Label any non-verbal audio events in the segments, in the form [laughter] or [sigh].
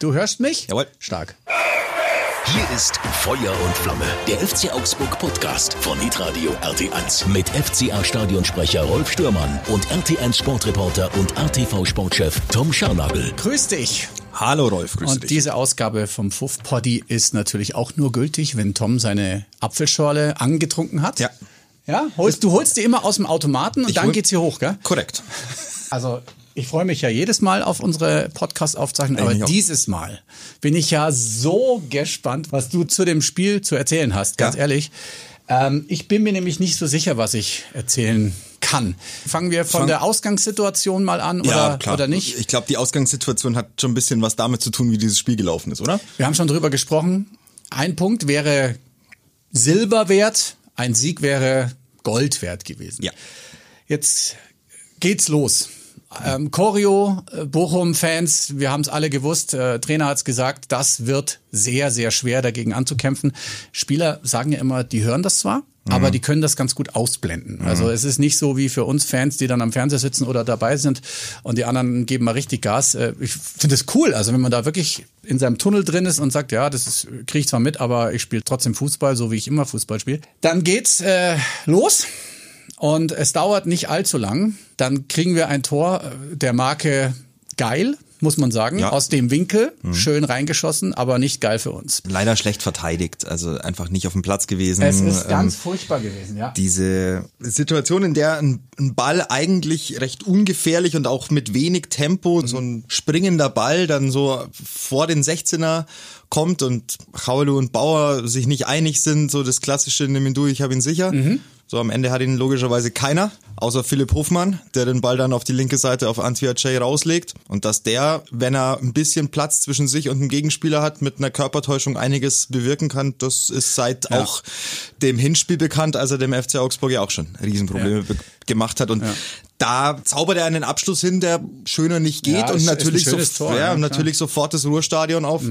Du hörst mich? Jawohl. Stark. Hier ist Feuer und Flamme, der FC Augsburg Podcast von Hitradio RT1 mit FCA Stadionsprecher Rolf Stürmann und RT1 Sportreporter und RTV Sportchef Tom Scharnagel. Grüß dich. Hallo Rolf, grüß Und dich. diese Ausgabe vom Fuff Poddy ist natürlich auch nur gültig, wenn Tom seine Apfelschorle angetrunken hat. Ja. Ja, holst, du holst die immer aus dem Automaten und Ich dann hol- geht's hier hoch, gell? Korrekt. Also ich freue mich ja jedes Mal auf unsere Podcast-Aufzeichnung, aber dieses Mal bin ich ja so gespannt, was du zu dem Spiel zu erzählen hast, ganz Ja. ehrlich. Ähm, ich bin mir nämlich nicht so sicher, was ich erzählen kann. Fangen wir von Fang- der Ausgangssituation mal an oder, oder nicht? Ich glaube, die Ausgangssituation hat schon ein bisschen was damit zu tun, wie dieses Spiel gelaufen ist, oder? Wir haben schon drüber gesprochen. Ein Punkt wäre Silber wert, ein Sieg wäre Gold wert gewesen. Ja. Jetzt geht's los. Ähm, Choreo, äh, Bochum-Fans, wir haben es alle gewusst, äh, Trainer hat's gesagt, das wird sehr, sehr schwer dagegen anzukämpfen. Spieler sagen ja immer, die hören das zwar, aber die können das ganz gut ausblenden. Also es ist nicht so wie für uns Fans, die dann am Fernseher sitzen oder dabei sind und die anderen geben mal richtig Gas. Äh, ich finde es cool, also wenn man da wirklich in seinem Tunnel drin ist und sagt, ja, das kriege ich zwar mit, aber ich spiele trotzdem Fußball, so wie ich immer Fußball spiele. Dann geht's äh, los. Und es dauert nicht allzu lang. Dann kriegen wir ein Tor der Marke geil, muss man sagen, Ja. aus dem Winkel, schön reingeschossen, aber nicht geil für uns. Leider schlecht verteidigt, also einfach nicht auf dem Platz gewesen. Es ist ganz Ähm, furchtbar gewesen, ja. diese Situation, in der ein, ein Ball eigentlich recht ungefährlich und auch mit wenig Tempo, so ein springender Ball dann so vor den 16er kommt und Chaulu und Bauer sich nicht einig sind, so das klassische, nimm ihn du, ich habe ihn sicher. So am Ende hat ihn logischerweise keiner, außer Philipp Hofmann, der den Ball dann auf die linke Seite auf Antwi Ajay rauslegt. Und dass der, wenn er ein bisschen Platz zwischen sich und dem Gegenspieler hat, mit einer Körpertäuschung einiges bewirken kann, das ist seit Ja. auch dem Hinspiel bekannt, als er dem FC Augsburg ja auch schon Riesenprobleme be- gemacht hat. Und da zaubert er einen Abschluss hin, der schöner nicht geht Ja, und natürlich, so, Tor, ja, ja, natürlich sofort das Ruhrstadion auf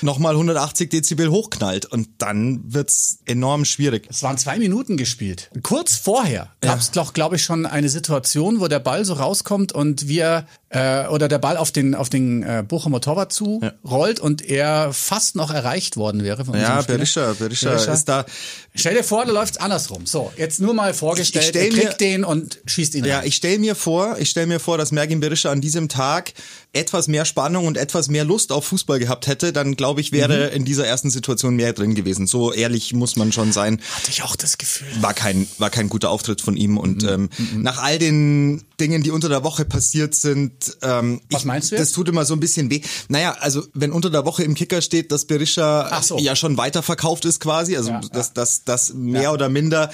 nochmal 180 Dezibel hochknallt. Und dann wird's enorm schwierig. Es waren zwei Minuten gespielt. Kurz vorher gab es, glaube glaub ich, schon eine Situation, wo der Ball so rauskommt und wir äh, oder der Ball auf den auf den äh, Bochumer Torwart zu rollt und er fast noch erreicht worden wäre von Ja. Berisha, Berisha Berisha. ist da. Stell dir vor, da läuft's andersrum. So, jetzt nur mal vorgestellt, Ich- ich er kriegt mir- den und schießt ihn Ja, rein. ich stell mir vor, ich stell mir vor, dass Mergin Berisha an diesem Tag etwas mehr Spannung und etwas mehr Lust auf Fußball gehabt hätte, dann glaube ich, wäre in dieser ersten Situation mehr drin gewesen. So ehrlich muss man schon sein. Hatte ich auch das Gefühl. war kein war kein guter Auftritt von ihm und ähm, nach all den Dingen, die unter der Woche passiert sind, ähm, Was ich, meinst du Das jetzt? tut immer so ein bisschen weh. Naja, also wenn unter der Woche im Kicker steht, dass Berisha so. ja schon weiterverkauft ist quasi, also Ja, dass, ja. dass, dass mehr oder minder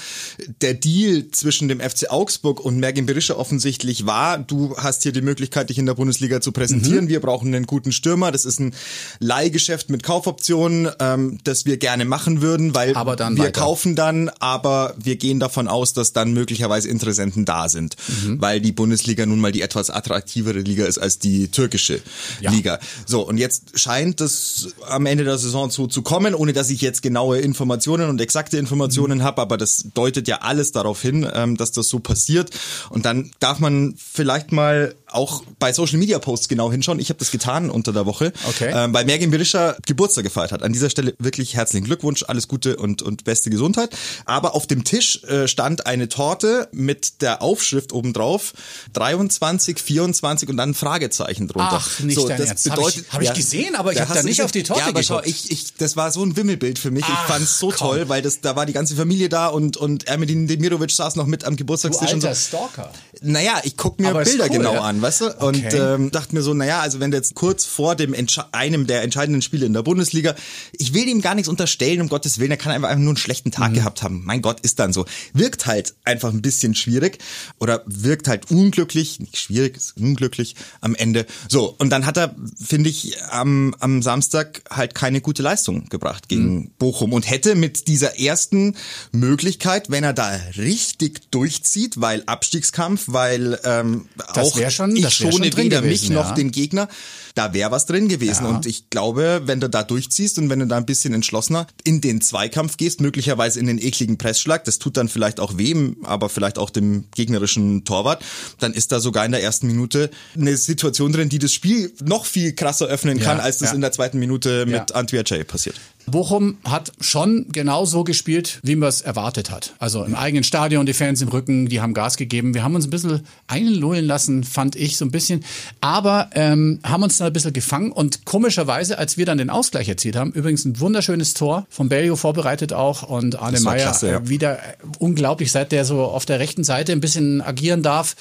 der Deal zwischen dem FC Augsburg und Mergin Berisha offensichtlich war. Du hast hier die Möglichkeit, dich in der Bundesliga zu präsentieren. Mhm. Wir brauchen einen guten Stürmer. Das ist ein Leihgeschäft mit Kaufoptionen, ähm, das wir gerne machen würden, weil wir weiter. kaufen dann, aber wir gehen davon aus, dass dann möglicherweise Interessenten da sind, Mhm. weil die Bundesliga nun mal die etwas attraktivere Liga ist als die türkische Ja. Liga. So, und jetzt scheint das am Ende der Saison so zu kommen, ohne dass ich jetzt genaue Informationen und exakte Informationen habe, aber das deutet ja alles darauf hin, ähm, dass das so passiert. Und dann darf man vielleicht mal auch bei Social Media Posts genau hinschauen. Ich habe das getan unter der Woche, Okay. ähm, weil Mergin Berisha Geburtstag gefeiert hat. An dieser Stelle wirklich herzlichen Glückwunsch, alles Gute und, und beste Gesundheit. Aber auf dem Tisch äh, stand eine Torte mit der Aufschrift obendrauf 23, 24 und dann ein Fragezeichen drunter. Ach, nicht dein Ernst. Hab ich- hab ich gesehen, aber ich Da hab da nicht auf die Torte Ja, aber schau, geguckt. ich, ich, das war so ein Wimmelbild für mich. Ach, ich fand's so komm. toll, weil das, da war die ganze Familie da und, und Ermedin Demirovic saß noch mit am Du Geburtstagstisch und so. alter Stalker. Naja, ich guck mir Aber Bilder cool, genau ja. an, weißt du? Und Okay. ähm, dachte mir so, naja, also wenn der jetzt kurz vor dem Entsche einem der entscheidenden Spiele in der Bundesliga, ich will ihm gar nichts unterstellen, um Gottes Willen, er kann einfach nur einen schlechten Mhm. Tag gehabt haben. Mein Gott, ist dann so. Wirkt halt einfach ein bisschen schwierig oder wirkt halt unglücklich, nicht schwierig, ist unglücklich am Ende. So, und dann hat er, finde ich, am, am Samstag halt keine gute Leistung gebracht gegen Mhm. Bochum und hätte mit dieser ersten Möglichkeit, wenn er da richtig durchzieht, weil Abstiegskampf, weil ähm, Das auch wär schon- ich schon schone drin weder gewesen, mich noch ja. den Gegner. Da wäre was drin gewesen. Ja. Und ich glaube, wenn du da durchziehst und wenn du da ein bisschen entschlossener in den Zweikampf gehst, möglicherweise in den ekligen Pressschlag, das tut dann vielleicht auch wem, aber vielleicht auch dem gegnerischen Torwart, dann ist da sogar in der ersten Minute eine Situation drin, die das Spiel noch viel krasser öffnen kann, Ja, als das in der zweiten Minute mit Ja. Ajay passiert. Bochum hat schon genau so gespielt, wie man es erwartet hat. Also im eigenen Stadion, die Fans im Rücken, die haben Gas gegeben. Wir haben uns ein bisschen einlullen lassen, fand ich so ein bisschen. Aber ähm, haben uns dann ein bisschen gefangen und komischerweise, als wir dann den Ausgleich erzielt haben, übrigens ein wunderschönes Tor von Bellio vorbereitet auch und Arne Meyer klasse, ja. wieder äh, unglaublich, seit der so auf der rechten Seite ein bisschen agieren darf.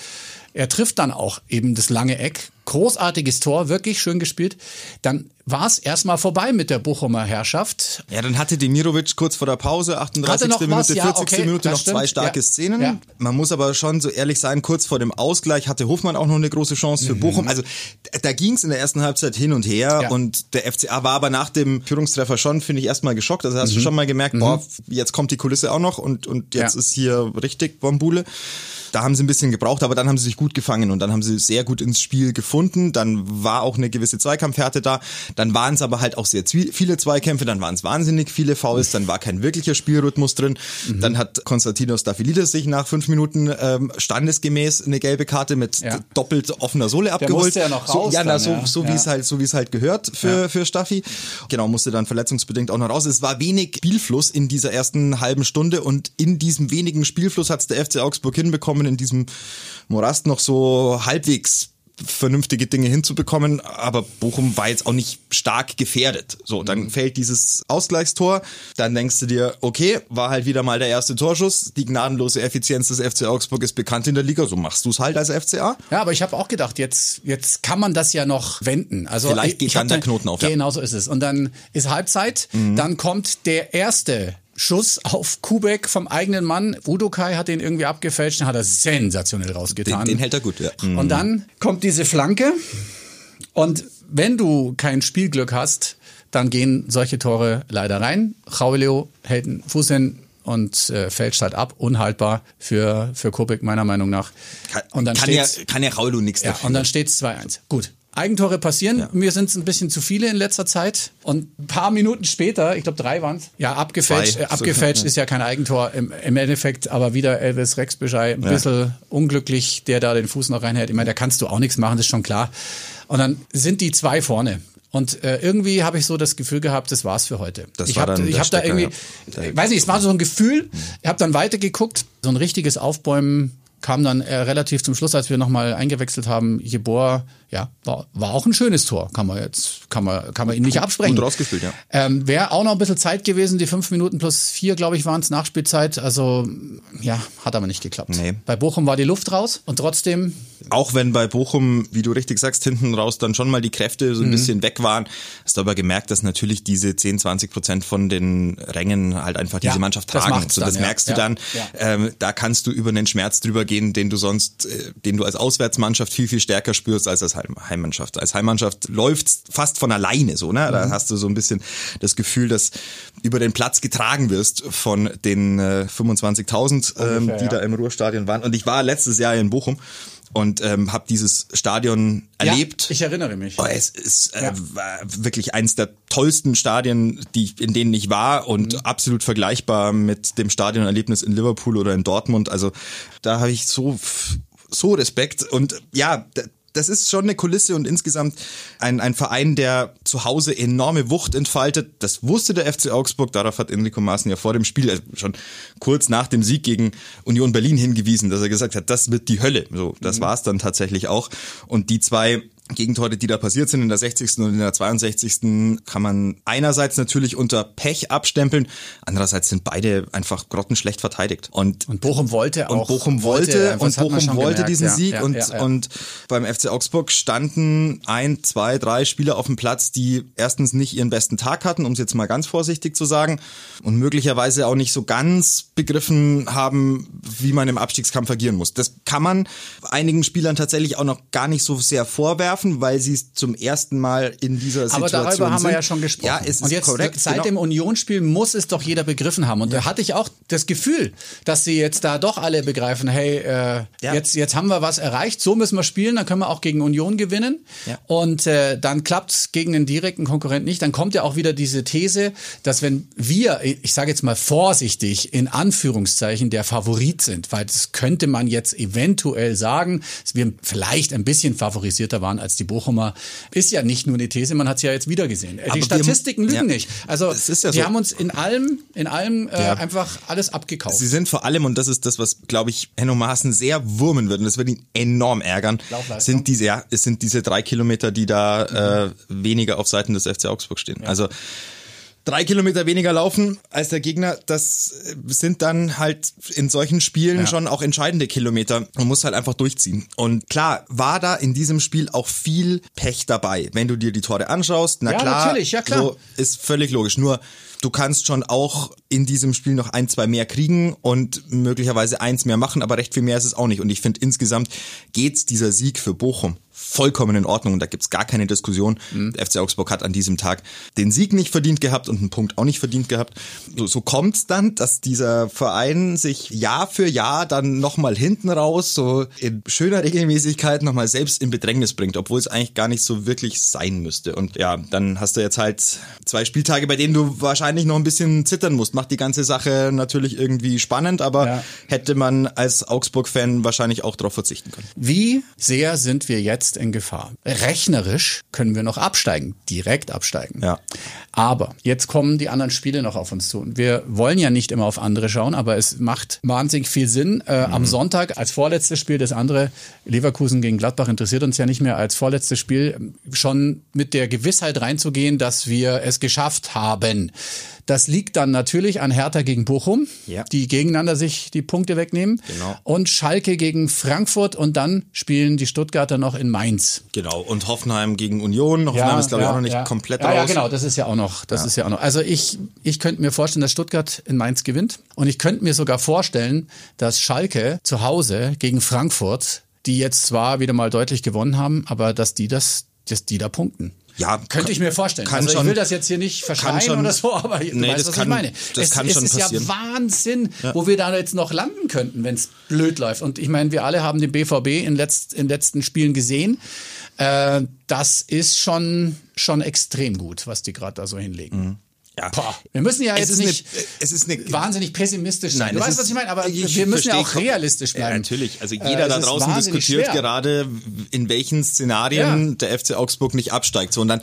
Er trifft dann auch eben das lange Eck. Großartiges Tor, wirklich schön gespielt. Dann war es erstmal vorbei mit der Bochumer Herrschaft. Ja, dann hatte Demirovic kurz vor der Pause, 38. Hatte noch Minute, was, ja, 40. okay, Minute, noch zwei stimmt, starke ja. Szenen. Ja. Man muss aber schon so ehrlich sein, kurz vor dem Ausgleich hatte Hofmann auch noch eine große Chance für Bochum. Also da ging es in der ersten Halbzeit hin und her Mhm. Ja. und der FCA war aber nach dem Führungstreffer schon, finde ich, erstmal geschockt. Also hast Mhm. du schon mal gemerkt, boah, jetzt kommt die Kulisse auch noch und, und jetzt Ja. ist hier richtig Bombule. Da haben sie ein bisschen gebraucht, aber dann haben sie sich gut gefangen und dann haben sie sehr gut ins Spiel gefunden. Dann war auch eine gewisse Zweikampfhärte da. Dann waren es aber halt auch sehr viele Zweikämpfe, dann waren es wahnsinnig viele Fouls, dann war kein wirklicher Spielrhythmus drin. Mhm. Dann hat Konstantinos Staphylides sich nach fünf Minuten ähm, standesgemäß eine gelbe Karte mit Ja. doppelt offener Sohle abgeholt. musste ja noch so, raus ja, na, dann, so, ja. so wie Ja. es halt, so wie es halt gehört für, für Staffi. Genau, musste dann verletzungsbedingt auch noch raus. Es war wenig Spielfluss in dieser ersten halben Stunde und in diesem wenigen Spielfluss hat es der FC Augsburg hinbekommen, in diesem Morast noch so halbwegs vernünftige Dinge hinzubekommen, aber Bochum war jetzt auch nicht stark gefährdet. So, dann Mhm. fällt dieses Ausgleichstor, dann denkst du dir, okay, war halt wieder mal der erste Torschuss, die gnadenlose Effizienz des FC Augsburg ist bekannt in der Liga, so machst du es halt als FCA. Ja, aber ich habe auch gedacht, jetzt, jetzt kann man das ja noch wenden. Also Vielleicht geht dann der Knoten auf, ja. Mhm. Genau so ist es. Und dann ist Halbzeit, dann kommt der erste Schuss auf Kubek vom eigenen Mann. Udokai hat den irgendwie abgefälscht, den hat er sensationell Den, rausgetan. den hält er gut, ja. Und dann kommt diese Flanke. Und wenn du kein Spielglück hast, dann gehen solche Tore leider rein. Raulio hält einen Fuß hin und äh, fälscht halt ab. Unhaltbar für, für Kubik, meiner Meinung nach. Und dann kann, ja, steht's, kann ja Raulu nichts ja, dafür. und dann steht's 2-1. Gut. Eigentore passieren. Mir sind es ein bisschen zu viele in letzter Zeit. Und ein paar Minuten später, ich glaube drei waren es, ja, abgefälscht. Äh, abgefälscht ist ja kein Eigentor im, im Endeffekt, aber wieder Elvis Rexbeschei, ein bisschen unglücklich, der da den Fuß noch reinhält. Ich meine, da kannst du auch nichts machen, das ist schon klar. Und dann sind die zwei vorne. Und äh, irgendwie habe ich so das Gefühl gehabt, das war's für heute. Das ich habe hab da irgendwie, ja. ich weiß nicht, es war so ein Gefühl. Ich habe dann weitergeguckt, so ein richtiges Aufbäumen kam dann äh, relativ zum Schluss, als wir nochmal eingewechselt haben. Jeboa, ja, war, war auch ein schönes Tor, kann man jetzt, kann man, kann man ihn nicht absprechen. gut rausgespielt, ja. Ähm, Wäre auch noch ein bisschen Zeit gewesen, die fünf Minuten plus vier, glaube ich, waren es Nachspielzeit. Also ja, hat aber nicht geklappt. Nee. Bei Bochum war die Luft raus und trotzdem Auch wenn bei Bochum, wie du richtig sagst, hinten raus dann schon mal die Kräfte Mhm. so ein bisschen weg waren, hast du aber gemerkt, dass natürlich diese 10, 20 Prozent von den Rängen halt einfach diese Ja, Mannschaft das tragen. macht's so, dann, das ja. merkst du Ja, dann. ja. Ähm, da kannst du über einen Schmerz drüber gehen, den du sonst, äh, den du als Auswärtsmannschaft viel, viel stärker spürst als als Heimmannschaft. Als Heimmannschaft läuft's fast von alleine so, ne? Mhm. Da hast du so ein bisschen das Gefühl, dass über den Platz getragen wirst von den äh, 25.000, ähm, die ja. da im Ruhrstadion waren. Und ich war letztes Jahr in Bochum und ähm, habe dieses Stadion erlebt. Ja, ich erinnere mich. Oh, es ist äh, Ja. war wirklich eins der tollsten Stadien, die in denen ich war und Mhm. absolut vergleichbar mit dem Stadionerlebnis in Liverpool oder in Dortmund. Also da habe ich so so Respekt und ja. Das ist schon eine Kulisse und insgesamt ein, ein Verein, der zu Hause enorme Wucht entfaltet. Das wusste der FC Augsburg. Darauf hat Enrico Maaßen ja vor dem Spiel, also schon kurz nach dem Sieg gegen Union Berlin hingewiesen, dass er gesagt hat, das wird die Hölle. So, das war es dann tatsächlich auch. Und die zwei Gegentore, die da passiert sind in der 60. und in der 62. kann man einerseits natürlich unter Pech abstempeln, andererseits sind beide einfach grottenschlecht verteidigt. Und Und Bochum wollte auch. und Bochum wollte, einfach, und Bochum wollte gemerkt, diesen ja, Sieg ja, und, ja. und beim FC Augsburg standen ein, zwei, drei Spieler auf dem Platz, die erstens nicht ihren besten Tag hatten, um es jetzt mal ganz vorsichtig zu sagen, und möglicherweise auch nicht so ganz begriffen haben, wie man im Abstiegskampf agieren muss. Das kann man einigen Spielern tatsächlich auch noch gar nicht so sehr vorwerfen. Werfen, weil sie es zum ersten Mal in dieser Aber Situation darüber haben sind. wir ja schon gesprochen. Ja, es und ist jetzt korrekt. seit genau. dem Unionsspiel muss es doch jeder begriffen haben. Und da hatte ich auch das Gefühl, dass sie jetzt da doch alle begreifen, hey, äh, Ja. jetzt, jetzt haben wir was erreicht, so müssen wir spielen, dann können wir auch gegen Union gewinnen. Ja. Und äh, dann klappt es gegen den direkten Konkurrenten nicht. Dann kommt ja auch wieder diese These, dass wenn wir, ich sage jetzt mal vorsichtig, in Anführungszeichen der Favorit sind, weil das könnte man jetzt eventuell sagen, dass wir vielleicht ein bisschen favorisierter waren als die Bochumer, ist ja nicht nur eine These, man hat es ja jetzt wieder gesehen. Aber die wir- Statistiken lügen ja. nicht. Also ja die so. haben uns in allem, in allem äh, Ja. einfach alles abgekauft. Sie sind vor allem, und das ist das, was, glaube ich, Henno Maaßen sehr wurmen wird, und das wird ihn enorm ärgern, sind diese, ja, es sind diese drei Kilometer, die da äh, weniger auf Seiten des FC Augsburg stehen. Also drei Kilometer weniger laufen als der Gegner, das sind dann halt in solchen Spielen schon auch entscheidende Kilometer. Man muss halt einfach durchziehen. Und klar, war da in diesem Spiel auch viel Pech dabei. Wenn du dir die Tore anschaust, na Ja, klar, natürlich, ja, klar. So, ist völlig logisch. Nur du kannst schon auch in diesem Spiel noch ein, zwei mehr kriegen und möglicherweise eins mehr machen, aber recht viel mehr ist es auch nicht. Und ich finde insgesamt geht's dieser Sieg für Bochum vollkommen in Ordnung und da gibt's gar keine Diskussion. Der FC Augsburg hat an diesem Tag den Sieg nicht verdient gehabt und einen Punkt auch nicht verdient gehabt. So, so kommt's dann, dass dieser Verein sich Jahr für Jahr dann nochmal hinten raus so in schöner Regelmäßigkeit nochmal selbst in Bedrängnis bringt, obwohl es eigentlich gar nicht so wirklich sein müsste. Und ja, dann hast du jetzt halt zwei Spieltage, bei denen du wahrscheinlich noch ein bisschen zittern musst. Macht die ganze Sache natürlich irgendwie spannend, aber Ja. hätte man als Augsburg-Fan wahrscheinlich auch darauf verzichten können. Wie sehr sind wir jetzt in Gefahr? Rechnerisch können wir noch absteigen, direkt absteigen. Ja. Aber jetzt kommen die anderen Spiele noch auf uns zu. Und wir wollen ja nicht immer auf andere schauen, aber es macht wahnsinnig viel Sinn. Äh, Am Sonntag als vorletztes Spiel, das andere Leverkusen gegen Gladbach interessiert uns ja nicht mehr als vorletztes Spiel, schon mit der Gewissheit reinzugehen, dass wir es geschafft haben. Das liegt dann natürlich an Hertha gegen Bochum, Ja. die gegeneinander sich die Punkte wegnehmen. Genau. Und Schalke gegen Frankfurt und dann spielen die Stuttgarter noch in Mainz. Genau. Und Hoffenheim gegen Union. Hoffenheim ist, glaube ich, auch noch nicht ja. komplett ja, raus. Ja, genau, das ist ja auch noch, das ist ja auch noch. Also ich, ich könnte mir vorstellen, dass Stuttgart in Mainz gewinnt. Und ich könnte mir sogar vorstellen, dass Schalke zu Hause gegen Frankfurt, die jetzt zwar wieder mal deutlich gewonnen haben, aber dass die das, dass die da punkten. Ja, Könnte ich mir vorstellen. also ich schon- will das jetzt hier nicht verschreien schon- oder so, aber du Nee, weißt, was kann- ich meine. das es, kann es schon ist passieren. ja Wahnsinn, wo wir da jetzt noch landen könnten, wenn es blöd läuft. Und ich meine, wir alle haben den BVB in, letzt, in letzten Spielen gesehen. Äh, das ist schon, schon extrem gut, was die gerade da so hinlegen. Ja. Boah, wir müssen ja jetzt nicht es ist eine- wahnsinnig pessimistisch sein. Nein, du weißt, ist- was ich meine, aber ich wir müssen ja auch realistisch bleiben. Ja, natürlich. Also Äh, jeder es da draußen diskutiert schwer. gerade, in welchen Szenarien Ja. der FC Augsburg nicht absteigt. So, und dann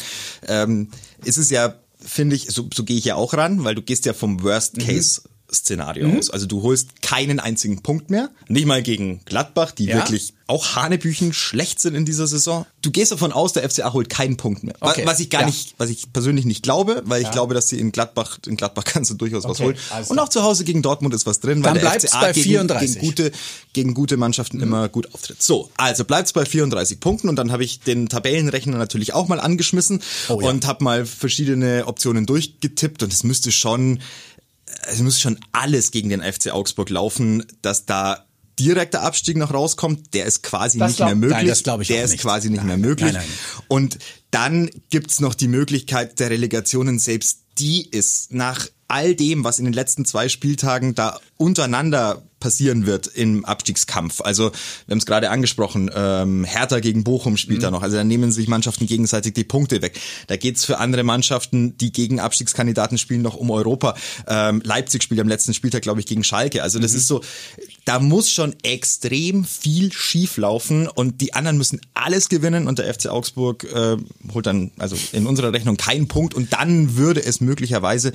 ähm, ist es ja, finde ich, so, so gehe ich ja auch ran, weil du gehst ja vom Worst Case. Szenario Mhm. aus. Also du holst keinen einzigen Punkt mehr. Nicht mal gegen Gladbach, die Ja. wirklich auch Hanebüchen schlecht sind in dieser Saison. Du gehst davon aus, der FCA holt keinen Punkt mehr. Okay. Was ich gar Ja. nicht, was ich persönlich nicht glaube, weil ich glaube, dass sie in Gladbach, in Gladbach kannst du durchaus was Okay, holen. alles Und auch zu Hause gegen Dortmund ist was drin, Dann weil der FCA bei gegen, 34. gegen gute, gegen gute Mannschaften immer gut auftritt. So, also bleibt's bei 34 Punkten und dann habe ich den Tabellenrechner natürlich auch mal angeschmissen Oh ja. und habe mal verschiedene Optionen durchgetippt und es müsste schon, es müsste schon alles gegen den FC Augsburg laufen, dass da direkter Abstieg noch rauskommt, der ist quasi Das nicht glaub- mehr möglich. nein, das glaub ich der ist nicht. quasi nicht Nein, mehr möglich. nein, nein. Und dann gibt's noch die Möglichkeit der Relegationen, selbst die ist nach all dem, was in den letzten zwei Spieltagen da untereinander passieren wird im Abstiegskampf. Also wir haben es gerade angesprochen, ähm, Hertha gegen Bochum spielt Mhm. da noch. Also da nehmen sich Mannschaften gegenseitig die Punkte weg. Da geht's für andere Mannschaften, die gegen Abstiegskandidaten spielen, noch um Europa. Ähm, Leipzig spielt am letzten Spieltag, glaube ich, gegen Schalke. Also Mhm. das ist so, da muss schon extrem viel schief laufen und die anderen müssen alles gewinnen und der FC Augsburg äh, holt dann also in unserer Rechnung keinen Punkt und dann würde es möglicherweise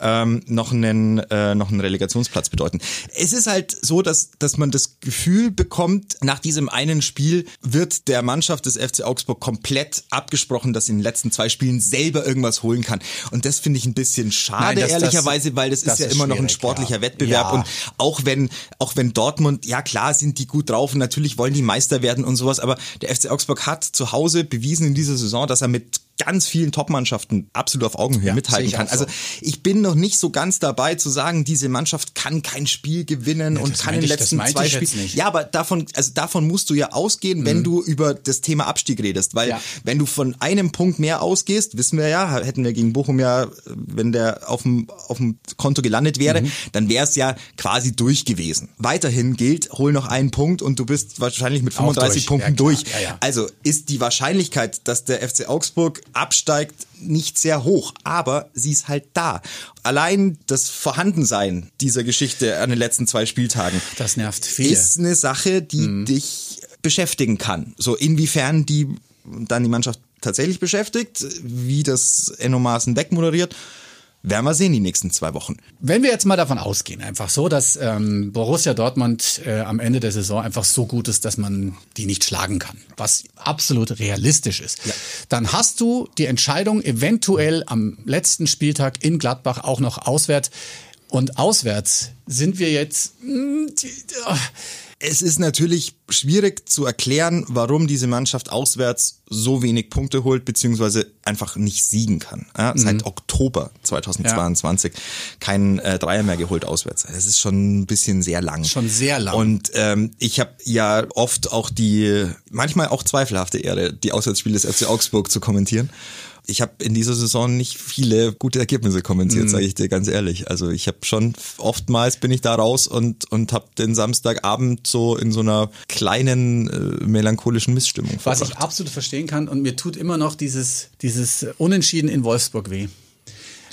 ähm, noch einen äh, noch einen Relegationsplatz bedeuten. Es ist halt so, dass dass man das Gefühl bekommt, nach diesem einen Spiel wird der Mannschaft des FC Augsburg komplett abgesprochen, dass sie in den letzten zwei Spielen selber irgendwas holen kann und das finde ich ein bisschen schade Nein, das- ehrlicherweise, weil das, das ist ja ist immer noch ein sportlicher ja. Wettbewerb Ja. und auch wenn, auch wenn Dortmund, ja klar sind die gut drauf und natürlich wollen die Meister werden und sowas, aber der FC Augsburg hat zu Hause bewiesen in dieser Saison, dass er mit ganz vielen Top-Mannschaften absolut auf Augenhöhe Ja, mithalten kann. Also ich bin noch nicht so ganz dabei zu sagen, diese Mannschaft kann kein Spiel gewinnen und das kann in den letzten zwei Spielen. Ja, aber davon, also davon musst du ja ausgehen, wenn du über das Thema Abstieg redest. Weil Ja. wenn du von einem Punkt mehr ausgehst, wissen wir ja, hätten wir gegen Bochum ja, wenn der auf dem, auf dem Konto gelandet wäre, dann wäre es ja quasi durch gewesen. Weiterhin gilt, hol noch einen Punkt und du bist wahrscheinlich mit Auch 35 durch. Punkten Ja, durch. Ja, ja. Also ist die Wahrscheinlichkeit, dass der FC Augsburg absteigt, nicht sehr hoch, aber sie ist halt da. Allein das Vorhandensein dieser Geschichte an den letzten zwei Spieltagen Das nervt viele. ist eine Sache, die Mhm. dich beschäftigen kann. So inwiefern die dann die Mannschaft tatsächlich beschäftigt, wie das Enno Maaßen wegmoderiert, werden wir sehen die nächsten zwei Wochen. Wenn wir jetzt mal davon ausgehen, einfach so, dass ähm, Borussia Dortmund äh, am Ende der Saison einfach so gut ist, dass man die nicht schlagen kann, was absolut realistisch ist, dann hast du die Entscheidung eventuell am letzten Spieltag in Gladbach auch noch auswärts. Und auswärts sind wir jetzt. mh, die- oh, Es ist natürlich schwierig zu erklären, warum diese Mannschaft auswärts so wenig Punkte holt, beziehungsweise einfach nicht siegen kann. Ja, Seit Oktober 2022 kein äh, Dreier mehr geholt auswärts. Das ist schon ein bisschen sehr lang. Schon sehr lang. Und ähm, ich habe ja oft auch die, manchmal auch zweifelhafte Ehre, die Auswärtsspiele des FC Augsburg zu kommentieren. Ich habe in dieser Saison nicht viele gute Ergebnisse kommentiert, Mhm. sage ich dir ganz ehrlich. Also ich habe schon oftmals bin ich da raus und und habe den Samstagabend so in so einer kleinen äh, melancholischen Missstimmung was ich verbracht. absolut verstehen kann. Und mir tut immer noch dieses, dieses Unentschieden in Wolfsburg weh.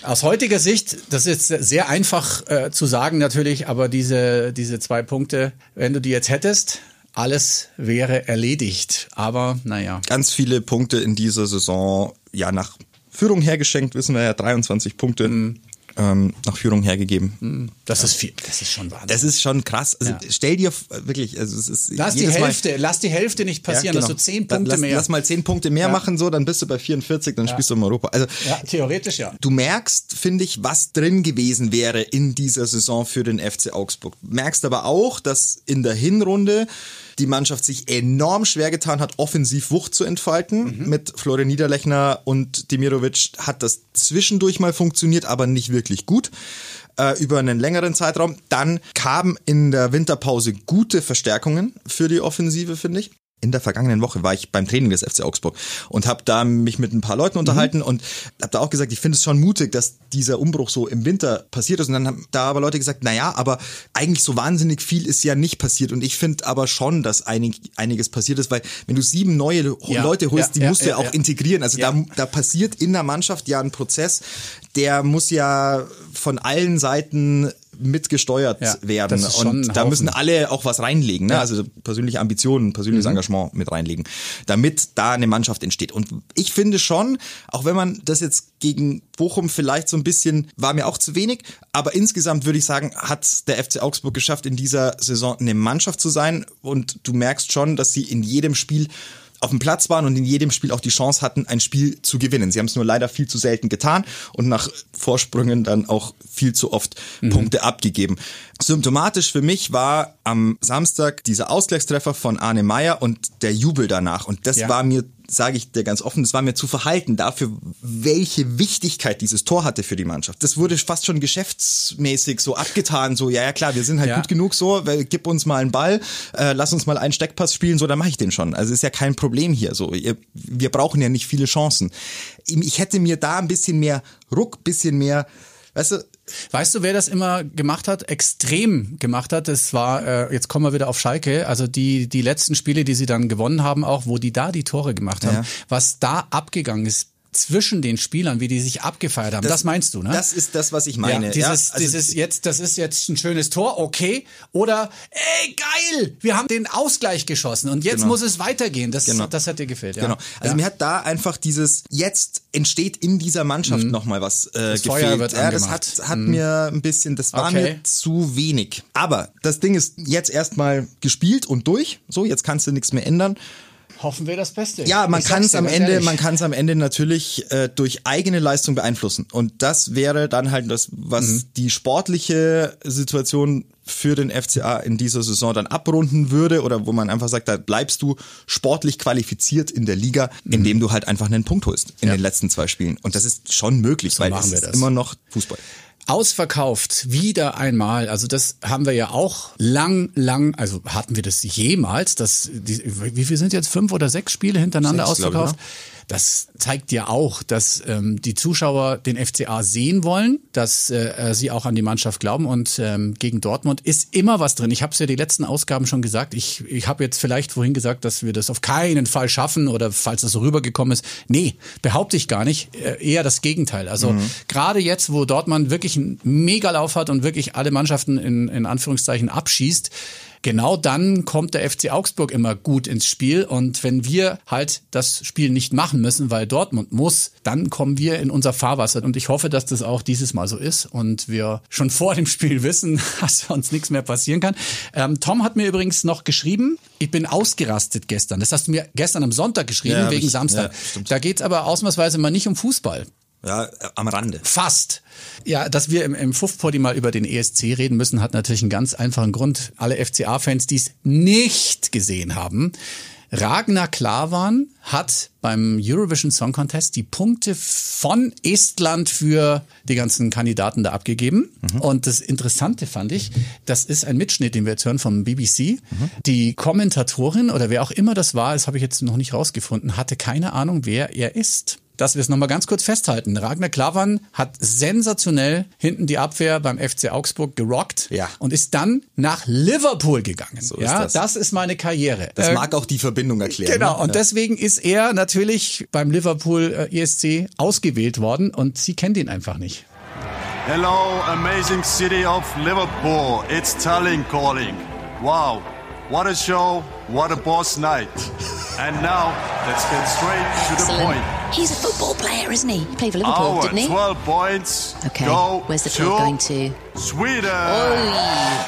Aus heutiger Sicht, das ist sehr einfach äh, zu sagen natürlich, aber diese, diese zwei Punkte, wenn du die jetzt hättest, alles wäre erledigt. Aber naja. Ganz viele Punkte in dieser Saison, ja nach Führung hergeschenkt, wissen wir ja 23 Punkte Mhm. ähm, nach Führung hergegeben. Das ist viel. Das ist schon Wahnsinn. Das ist schon krass. Also Ja. stell dir wirklich, also es ist lass die jedes Mal- Hälfte, lass die Hälfte nicht passieren, Ja, dass genau. du zehn Punkte lass, mehr. Lass mal zehn Punkte mehr Ja. machen, so, dann bist du bei 44, dann spielst du im Europa. Also ja, theoretisch ja. du merkst, finde ich, was drin gewesen wäre in dieser Saison für den FC Augsburg. Merkst aber auch, dass in der Hinrunde die Mannschaft sich enorm schwer getan hat, offensiv Wucht zu entfalten. Mhm. Mit Florian Niederlechner und Demirovic hat das zwischendurch mal funktioniert, aber nicht wirklich gut äh, über einen längeren Zeitraum. Dann kamen in der Winterpause gute Verstärkungen für die Offensive, finde ich. In der vergangenen Woche war ich beim Training des FC Augsburg und habe da mich mit ein paar Leuten unterhalten und habe da auch gesagt, ich finde es schon mutig, dass dieser Umbruch so im Winter passiert ist. Und dann haben da aber Leute gesagt, na ja, aber eigentlich so wahnsinnig viel ist ja nicht passiert. Und ich finde aber schon, dass einig, einiges passiert ist, weil wenn du sieben neue Ja, Leute holst, ja, die ja, musst du ja, auch integrieren. Also da, da passiert in der Mannschaft ja ein Prozess, der muss ja von allen Seiten mitgesteuert Ja, werden. Und da Haufen. müssen alle auch was reinlegen, ne? Ja. also persönliche Ambitionen, persönliches Mhm. Engagement mit reinlegen, damit da eine Mannschaft entsteht. Und ich finde schon, auch wenn man das jetzt gegen Bochum vielleicht so ein bisschen, war mir auch zu wenig, aber insgesamt würde ich sagen, hat der FC Augsburg geschafft, in dieser Saison eine Mannschaft zu sein und du merkst schon, dass sie in jedem Spiel auf dem Platz waren und in jedem Spiel auch die Chance hatten, ein Spiel zu gewinnen. Sie haben es nur leider viel zu selten getan und nach Vorsprüngen dann auch viel zu oft Punkte abgegeben. Symptomatisch für mich war am Samstag dieser Ausgleichstreffer von Arne Meyer und der Jubel danach. Und das Ja. war mir, sage ich dir ganz offen, das war mir zu verhalten dafür, welche Wichtigkeit dieses Tor hatte für die Mannschaft. Das wurde fast schon geschäftsmäßig so abgetan, so ja, ja klar, wir sind halt Ja. gut genug so, weil, gib uns mal einen Ball, äh, lass uns mal einen Steckpass spielen, so, dann mache ich den schon. Also ist ja kein Problem hier. So, wir brauchen ja nicht viele Chancen. Ich hätte mir da ein bisschen mehr Ruck, bisschen mehr, weißt du, Weißt du, wer das immer gemacht hat? Extrem gemacht hat. Das war, äh, jetzt kommen wir wieder auf Schalke, also die, die letzten Spiele, die sie dann gewonnen haben, auch, wo die da die Tore gemacht haben. Ja. Was da abgegangen ist zwischen den Spielern, wie die sich abgefeiert haben. Das, meinst du, ne? Das ist das, was ich meine. ja, dieses, ja, also dieses jetzt, das ist jetzt ein schönes Tor, okay. Oder, ey, geil, wir haben den Ausgleich geschossen und jetzt Genau. muss es weitergehen. Das, Genau. das hat dir gefehlt, ja. Genau. Also ja. mir hat da einfach dieses, jetzt entsteht in dieser Mannschaft noch mal was äh, Das gefehlt. Feuer wird ja, das hat, hat mir ein bisschen, das war Okay. mir zu wenig. Aber das Ding ist jetzt erstmal gespielt und durch. So, jetzt kannst du nichts mehr ändern. Hoffen wir das Beste. Ja, man kann es am Ende, ehrlich. man kann es am Ende natürlich äh, durch eigene Leistung beeinflussen. Und das wäre dann halt das, was Mhm. die sportliche Situation für den FCA in dieser Saison dann abrunden würde oder wo man einfach sagt, da bleibst du sportlich qualifiziert in der Liga, indem du halt einfach einen Punkt holst in Mhm. Ja. den letzten zwei Spielen. Und das ist schon möglich, weil machen es wir ist das. immer noch Fußball. Ausverkauft, wieder einmal. Also das haben wir ja auch lang, lang, also hatten wir das jemals, dass die, wie viel sind jetzt fünf oder sechs Spiele hintereinander Sechs, glaub ich, ausverkauft? Das zeigt ja auch, dass ähm, die Zuschauer den FCA sehen wollen, dass äh, sie auch an die Mannschaft glauben und ähm, gegen Dortmund ist immer was drin. Ich habe es ja die letzten Ausgaben schon gesagt. Ich, ich habe jetzt vielleicht vorhin gesagt, dass wir das auf keinen Fall schaffen oder falls das so rübergekommen ist. Nee, behaupte ich gar nicht. Äh, eher das Gegenteil. Also gerade jetzt, wo Dortmund wirklich einen Megalauf hat und wirklich alle Mannschaften in, in Anführungszeichen abschießt, Genau dann kommt der FC Augsburg immer gut ins Spiel. Und wenn wir halt das Spiel nicht machen müssen, weil Dortmund muss, dann kommen wir in unser Fahrwasser. Und ich hoffe, dass das auch dieses Mal so ist und wir schon vor dem Spiel wissen, [laughs] dass uns nichts mehr passieren kann. Ähm, Tom hat mir übrigens noch geschrieben, ich bin ausgerastet gestern. Das hast du mir gestern am Sonntag geschrieben, Ja, wegen ich- Samstag. ja, da geht's aber ausnahmsweise mal nicht um Fußball. Ja, am Rande. Fast. Ja, dass wir im, im Fuff-Poddy mal über den ESC reden müssen, hat natürlich einen ganz einfachen Grund. Alle FCA-Fans, die es nicht gesehen haben. Ragnar Klavan hat beim Eurovision Song Contest die Punkte von Estland für die ganzen Kandidaten da abgegeben. Und das Interessante fand ich, das ist ein Mitschnitt, den wir jetzt hören vom BBC. Die Kommentatorin oder wer auch immer das war, das habe ich jetzt noch nicht rausgefunden, hatte keine Ahnung, wer er ist dass wir es nochmal ganz kurz festhalten. Ragnar Klavan hat sensationell hinten die Abwehr beim FC Augsburg gerockt Ja. und ist dann nach Liverpool gegangen. ist ja, das. das ist meine Karriere. Das Äh, mag auch die Verbindung erklären. Genau, ne? und deswegen ist er natürlich beim Liverpool äh, ESC ausgewählt worden und sie kennt ihn einfach nicht. Hello, amazing city of Liverpool. It's Tallinn calling. Wow, what a show, what a boss night. And now, let's get straight to the point. He's a football player, isn't he? He played for Liverpool, Our didn't he? 12 points Okay, go where's the 12 going to? Sweden.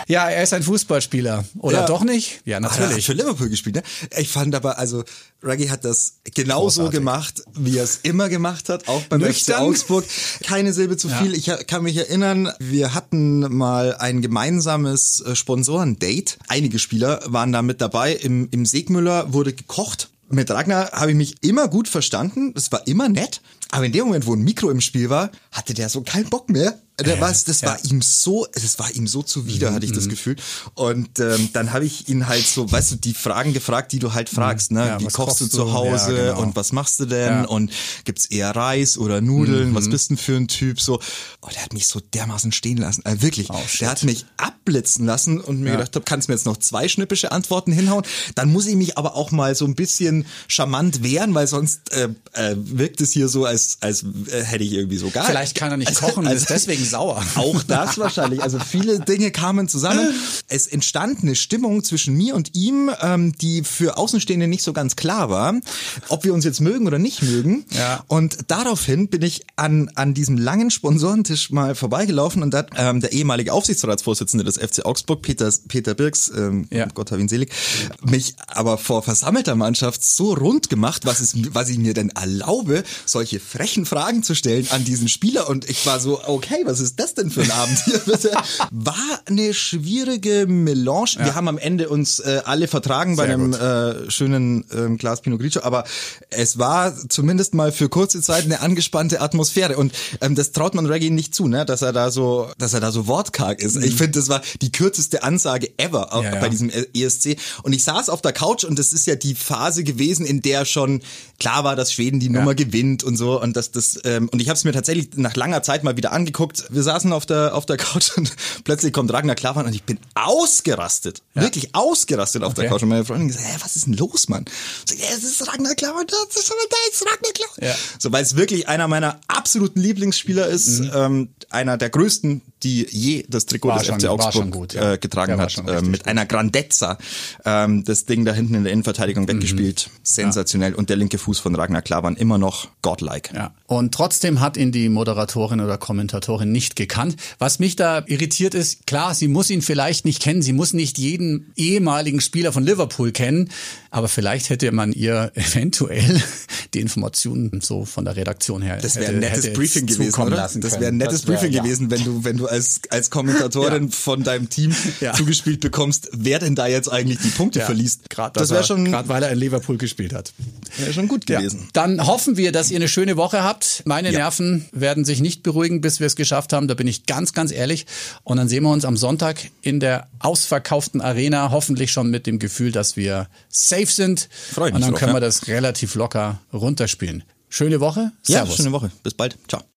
Ja, er ist ein Fußballspieler. Oder Ja. doch nicht? Ja, Ah, er hat natürlich. für Liverpool gespielt, ne? Ich fand aber, also, Ruggy hat das genauso Großartig. gemacht, wie er es immer gemacht hat, auch beim Nüchtern. FC Augsburg. Keine Silbe zu viel. Ich kann mich erinnern, wir hatten mal ein gemeinsames äh, Sponsorendate. Einige Spieler waren da mit dabei. Im, im Segmüller wurde gekocht. Mit Ragnar habe ich mich immer gut verstanden. Es war immer nett. Aber in dem Moment, wo ein Mikro im Spiel war, hatte der so keinen Bock mehr. Der war's, das war ihm so, das war ihm so zuwider, hatte ich Mhm. das Gefühl. Und ähm, dann habe ich ihn halt so, weißt du, die Fragen gefragt, die du halt fragst, ne? Mhm. Ja, Wie was kochst du zu du? Hause Ja, genau. und was machst du denn? Ja. Mhm. Und gibt's eher Reis oder Nudeln? Was bist denn für ein Typ? So, oh, der hat mich so dermaßen stehen lassen. Äh, wirklich, Oh, der hat mich abblitzen lassen und mir gedacht kannst mir jetzt noch zwei schnippische Antworten hinhauen? Dann muss ich mich aber auch mal so ein bisschen charmant wehren, weil sonst äh, äh, wirkt es hier so, als, als äh, hätte ich irgendwie so gar Vielleicht kann er nicht kochen und ist deswegen sauer. [laughs] Auch das wahrscheinlich. Also viele Dinge kamen zusammen. Es entstand eine Stimmung zwischen mir und ihm, ähm, die für Außenstehende nicht so ganz klar war, ob wir uns jetzt mögen oder nicht mögen. Ja. Und daraufhin bin ich an, an diesem langen Sponsorentisch mal vorbeigelaufen und da hat ähm, der ehemalige Aufsichtsratsvorsitzende des FC Augsburg, Peter, Peter Birks, ähm, Ja. Gott hab ihn selig, mich aber vor versammelter Mannschaft so rund gemacht, was, es, was ich mir denn erlaube, solche frechen Fragen zu stellen an diesen Spieler. Und ich war so, okay, was ist das denn für ein Abend hier bitte? War eine schwierige Melange. Wir haben am Ende uns äh, alle vertragen bei Sehr einem gut. äh, schönen ähm, Glas Pinot Grigio, aber es war zumindest mal für kurze Zeit eine angespannte Atmosphäre und ähm, das traut man Reggie nicht zu, ne, dass er da so, dass er da so wortkarg ist. Ich finde, das war die kürzeste Ansage ever auch Mhm. Ja, ja. bei diesem ESC und ich saß auf der Couch und das ist ja die Phase gewesen, in der schon klar war, dass Schweden die Nummer gewinnt und so und dass das ähm, und ich habe es mir tatsächlich nach langer Zeit mal wieder angeguckt. Wir saßen auf der auf der Couch [laughs] und plötzlich kommt Ragnar Klavan und ich bin ausgerastet, wirklich ausgerastet auf der Okay. Couch und meine Freundin gesagt, hä, was ist denn los, Mann? So, ja, es ist Ragnar Klavan, das ist da ist Ragnar Klavan. Ja. So, weil es wirklich einer meiner absoluten Lieblingsspieler ist, Mhm. ähm, einer der größten die je das Trikot War des schon- FC Augsburg gut, ja. äh, getragen Der hat. Äh, mit einer Grandezza. Ähm, das Ding da hinten in der Innenverteidigung Mhm. weggespielt. Sensationell. Und der linke Fuß von Ragnar Klavan immer noch godlike. Ja. Und trotzdem hat ihn die Moderatorin oder Kommentatorin nicht gekannt. Was mich da irritiert ist, klar, sie muss ihn vielleicht nicht kennen, sie muss nicht jeden ehemaligen Spieler von Liverpool kennen, aber vielleicht hätte man ihr [laughs] eventuell die Informationen so von der Redaktion her Das wäre ein nettes Briefing gewesen, oder? lassen Das wäre ein nettes wär- Briefing ja. gewesen, wenn du, wenn du als, als Kommentatorin Ja. von deinem Team Ja. zugespielt bekommst, wer denn da jetzt eigentlich die Punkte verliest. Grad, das wäre schon, Gerade weil er in Liverpool gespielt hat. wär schon gut gewesen. Dann hoffen wir, dass ihr eine schöne Woche habt. Meine Ja. Nerven werden sich nicht beruhigen, bis wir es geschafft haben. Da bin ich ganz, ganz ehrlich. Und dann sehen wir uns am Sonntag in der ausverkauften Arena. Hoffentlich schon mit dem Gefühl, dass wir safe sind. Freu mich Und dann drauf, können ja. wir das relativ locker runterspielen. Schöne Woche. Ja, Servus. schöne Woche. Bis bald. Ciao.